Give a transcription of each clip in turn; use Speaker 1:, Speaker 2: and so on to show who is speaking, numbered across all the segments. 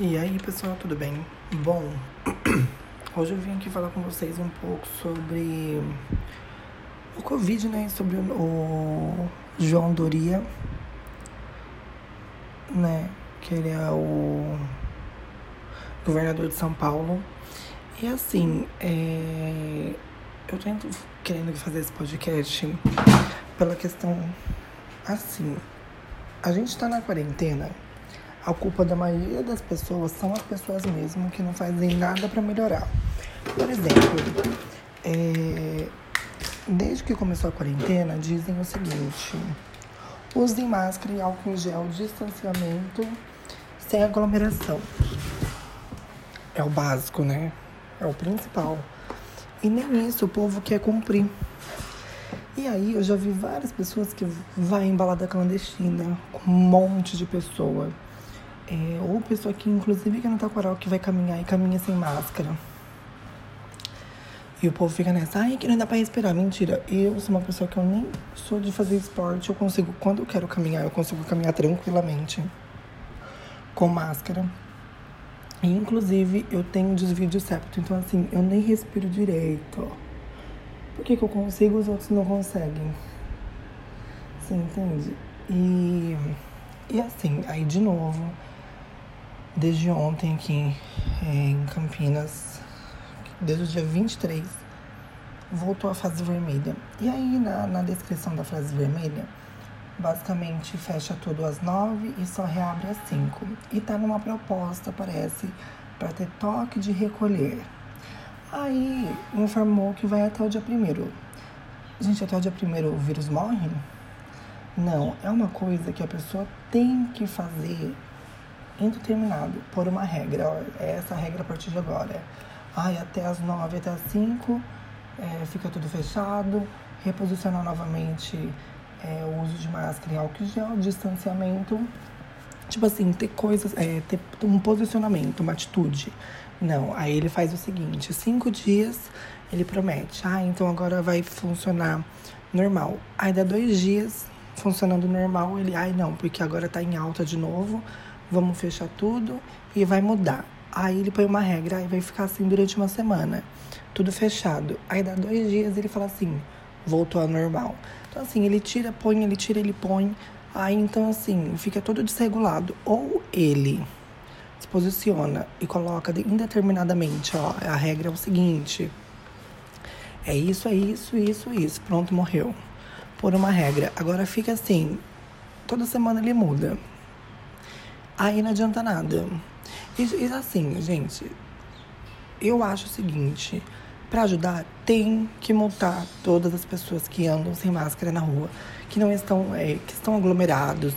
Speaker 1: E aí pessoal, tudo bem? Bom, hoje eu vim aqui falar com vocês um pouco sobre o Covid, né? Sobre o João Doria, né? Que ele é o governador de São Paulo. E assim, é... eu tô querendo fazer esse podcast pela questão assim. A gente tá na quarentena a culpa da maioria das pessoas são as pessoas mesmo que não fazem nada para melhorar. Por exemplo, é, desde que começou a quarentena, dizem o seguinte: usem máscara e álcool em gel, distanciamento sem aglomeração. É o básico, né? É o principal. E nem isso o povo quer cumprir. E aí eu já vi várias pessoas que vai em balada clandestina com um monte de pessoa. É, ou pessoa que, inclusive, que não tá coral, que vai caminhar e caminha sem máscara. E o povo fica nessa, ai, que não dá pra respirar. Mentira, eu sou uma pessoa que eu nem sou de fazer esporte. Eu consigo, quando eu quero caminhar, eu consigo caminhar tranquilamente. Com máscara. E, inclusive, eu tenho desvio de septo. Então, assim, eu nem respiro direito. Por que, que eu consigo os outros não conseguem? Você entende? E, e assim, aí de novo desde ontem aqui é, em Campinas, desde o dia 23, voltou a fase vermelha. E aí, na, na descrição da fase vermelha, basicamente fecha tudo às 9 e só reabre às 5. E tá numa proposta, parece, para ter toque de recolher. Aí informou que vai até o dia 1 Gente, até o dia 1 o vírus morre? Não, é uma coisa que a pessoa tem que fazer indeterminado por uma regra. É essa regra a partir de agora. Ai, até as nove, até as cinco, é, fica tudo fechado. Reposicionar novamente é, o uso de máscara e álcool gel, distanciamento. Tipo assim, ter coisas, é, ter um posicionamento, uma atitude. Não, aí ele faz o seguinte: cinco dias ele promete, ah, então agora vai funcionar normal. Aí dá dois dias funcionando normal, ele, ai não, porque agora tá em alta de novo, vamos fechar tudo e vai mudar. Aí ele põe uma regra, aí vai ficar assim durante uma semana, tudo fechado. Aí dá dois dias ele fala assim, voltou ao normal. Então assim, ele tira, põe, ele tira, ele põe. Aí então assim, fica todo desregulado. Ou ele se posiciona e coloca indeterminadamente, ó, a regra é o seguinte. É isso, é isso, isso, isso. Pronto, morreu. Por uma regra. Agora fica assim, toda semana ele muda. Aí não adianta nada. E, e assim, gente, eu acho o seguinte: para ajudar, tem que multar todas as pessoas que andam sem máscara na rua, que não estão, é, que estão aglomerados.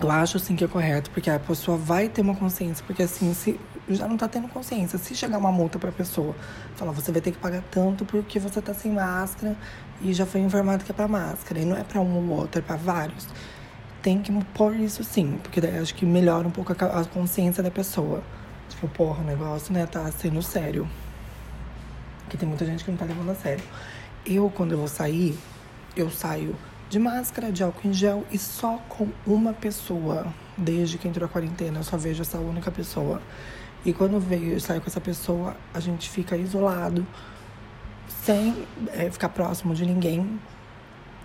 Speaker 1: Eu acho sim que é correto, porque a pessoa vai ter uma consciência, porque assim, se já não tá tendo consciência, se chegar uma multa pra pessoa, falar, você vai ter que pagar tanto porque você tá sem máscara e já foi informado que é pra máscara, e não é pra um ou outro, é pra vários tem que pôr isso sim, porque daí acho que melhora um pouco a, consciência da pessoa. Tipo, porra, o negócio, né, tá sendo sério. Porque tem muita gente que não tá levando a sério. Eu, quando eu vou sair, eu saio de máscara, de álcool em gel e só com uma pessoa. Desde que entrou a quarentena, eu só vejo essa única pessoa. E quando veio, eu saio com essa pessoa, a gente fica isolado, sem é, ficar próximo de ninguém.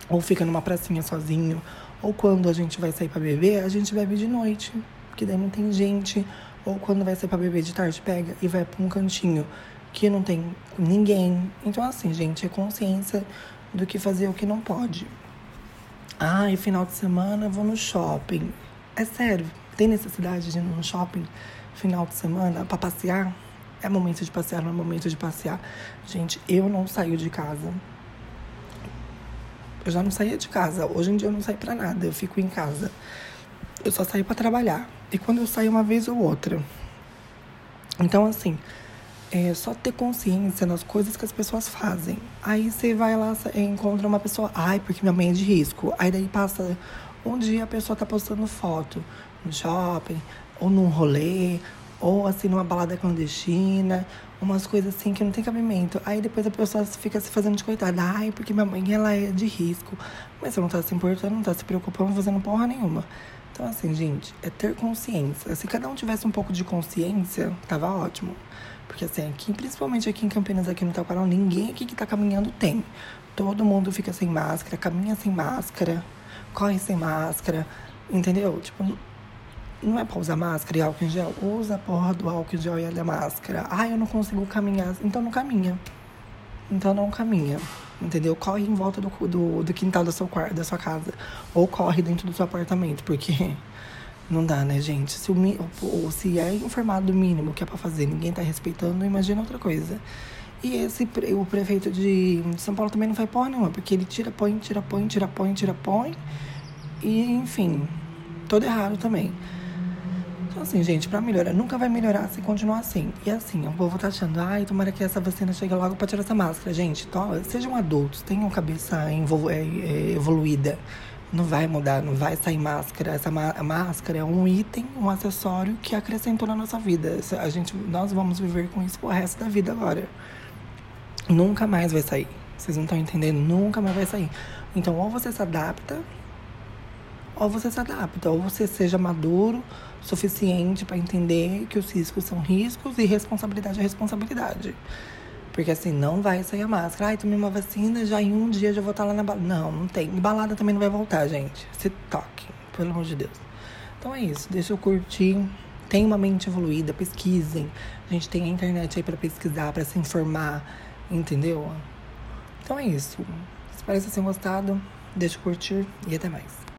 Speaker 1: Ou fica numa pracinha sozinho, ou quando a gente vai sair para beber, a gente bebe de noite, porque daí não tem gente. Ou quando vai sair para beber de tarde, pega e vai para um cantinho que não tem ninguém. Então, assim, gente, é consciência do que fazer o que não pode. Ah, e final de semana vou no shopping. É sério, tem necessidade de ir no shopping final de semana para passear? É momento de passear, não é momento de passear. Gente, eu não saio de casa eu já não saía de casa. Hoje em dia eu não saio para nada, eu fico em casa. Eu só saio para trabalhar. E quando eu saio uma vez ou outra. Então, assim, é só ter consciência nas coisas que as pessoas fazem. Aí você vai lá e encontra uma pessoa, ai, porque minha mãe é de risco. Aí daí passa um dia a pessoa tá postando foto no shopping, ou num rolê, ou assim numa balada clandestina, umas coisas assim que não tem cabimento. Aí depois a pessoa fica se fazendo de coitada. Ai, porque minha mãe ela é de risco. Mas você não tá se importando, não tá se preocupando, fazendo porra nenhuma. Então assim, gente, é ter consciência. Se cada um tivesse um pouco de consciência, tava ótimo. Porque, assim, aqui, principalmente aqui em Campinas, aqui no Taquarão, ninguém aqui que tá caminhando tem. Todo mundo fica sem máscara, caminha sem máscara, corre sem máscara, entendeu? Tipo, não é pra usar máscara e álcool em gel? Usa a porra do álcool em gel e a máscara. Ah, eu não consigo caminhar. Então não caminha. Então não caminha. Entendeu? Corre em volta do, do, do quintal da sua casa. Ou corre dentro do seu apartamento, porque não dá, né, gente? Se, o, se é informado do mínimo que é pra fazer, ninguém tá respeitando, imagina outra coisa. E esse, o prefeito de São Paulo também não faz porra nenhuma, porque ele tira, põe, tira, põe, tira, põe, tira, põe. E, enfim, todo errado também. Então, assim, gente, pra melhorar, nunca vai melhorar se continuar assim. E assim, o povo tá achando, ai, tomara que essa vacina chegue logo pra tirar essa máscara. Gente, to, sejam adultos, tenham cabeça é, é, evoluída. Não vai mudar, não vai sair máscara. Essa máscara é um item, um acessório que acrescentou na nossa vida. A gente, nós vamos viver com isso pro resto da vida agora. Nunca mais vai sair. Vocês não estão entendendo? Nunca mais vai sair. Então, ou você se adapta ou você se adapta, ou você seja maduro o suficiente para entender que os riscos são riscos e responsabilidade é responsabilidade. Porque assim, não vai sair a máscara. Ai, tomei uma vacina, já em um dia já vou estar lá na balada. Não, não tem. Balada também não vai voltar, gente. Se toque, pelo amor de Deus. Então é isso, deixa eu curtir. Tem uma mente evoluída, pesquisem. A gente tem a internet aí para pesquisar, para se informar, entendeu? Então é isso. Espero que vocês tenham gostado. Deixa eu curtir e até mais.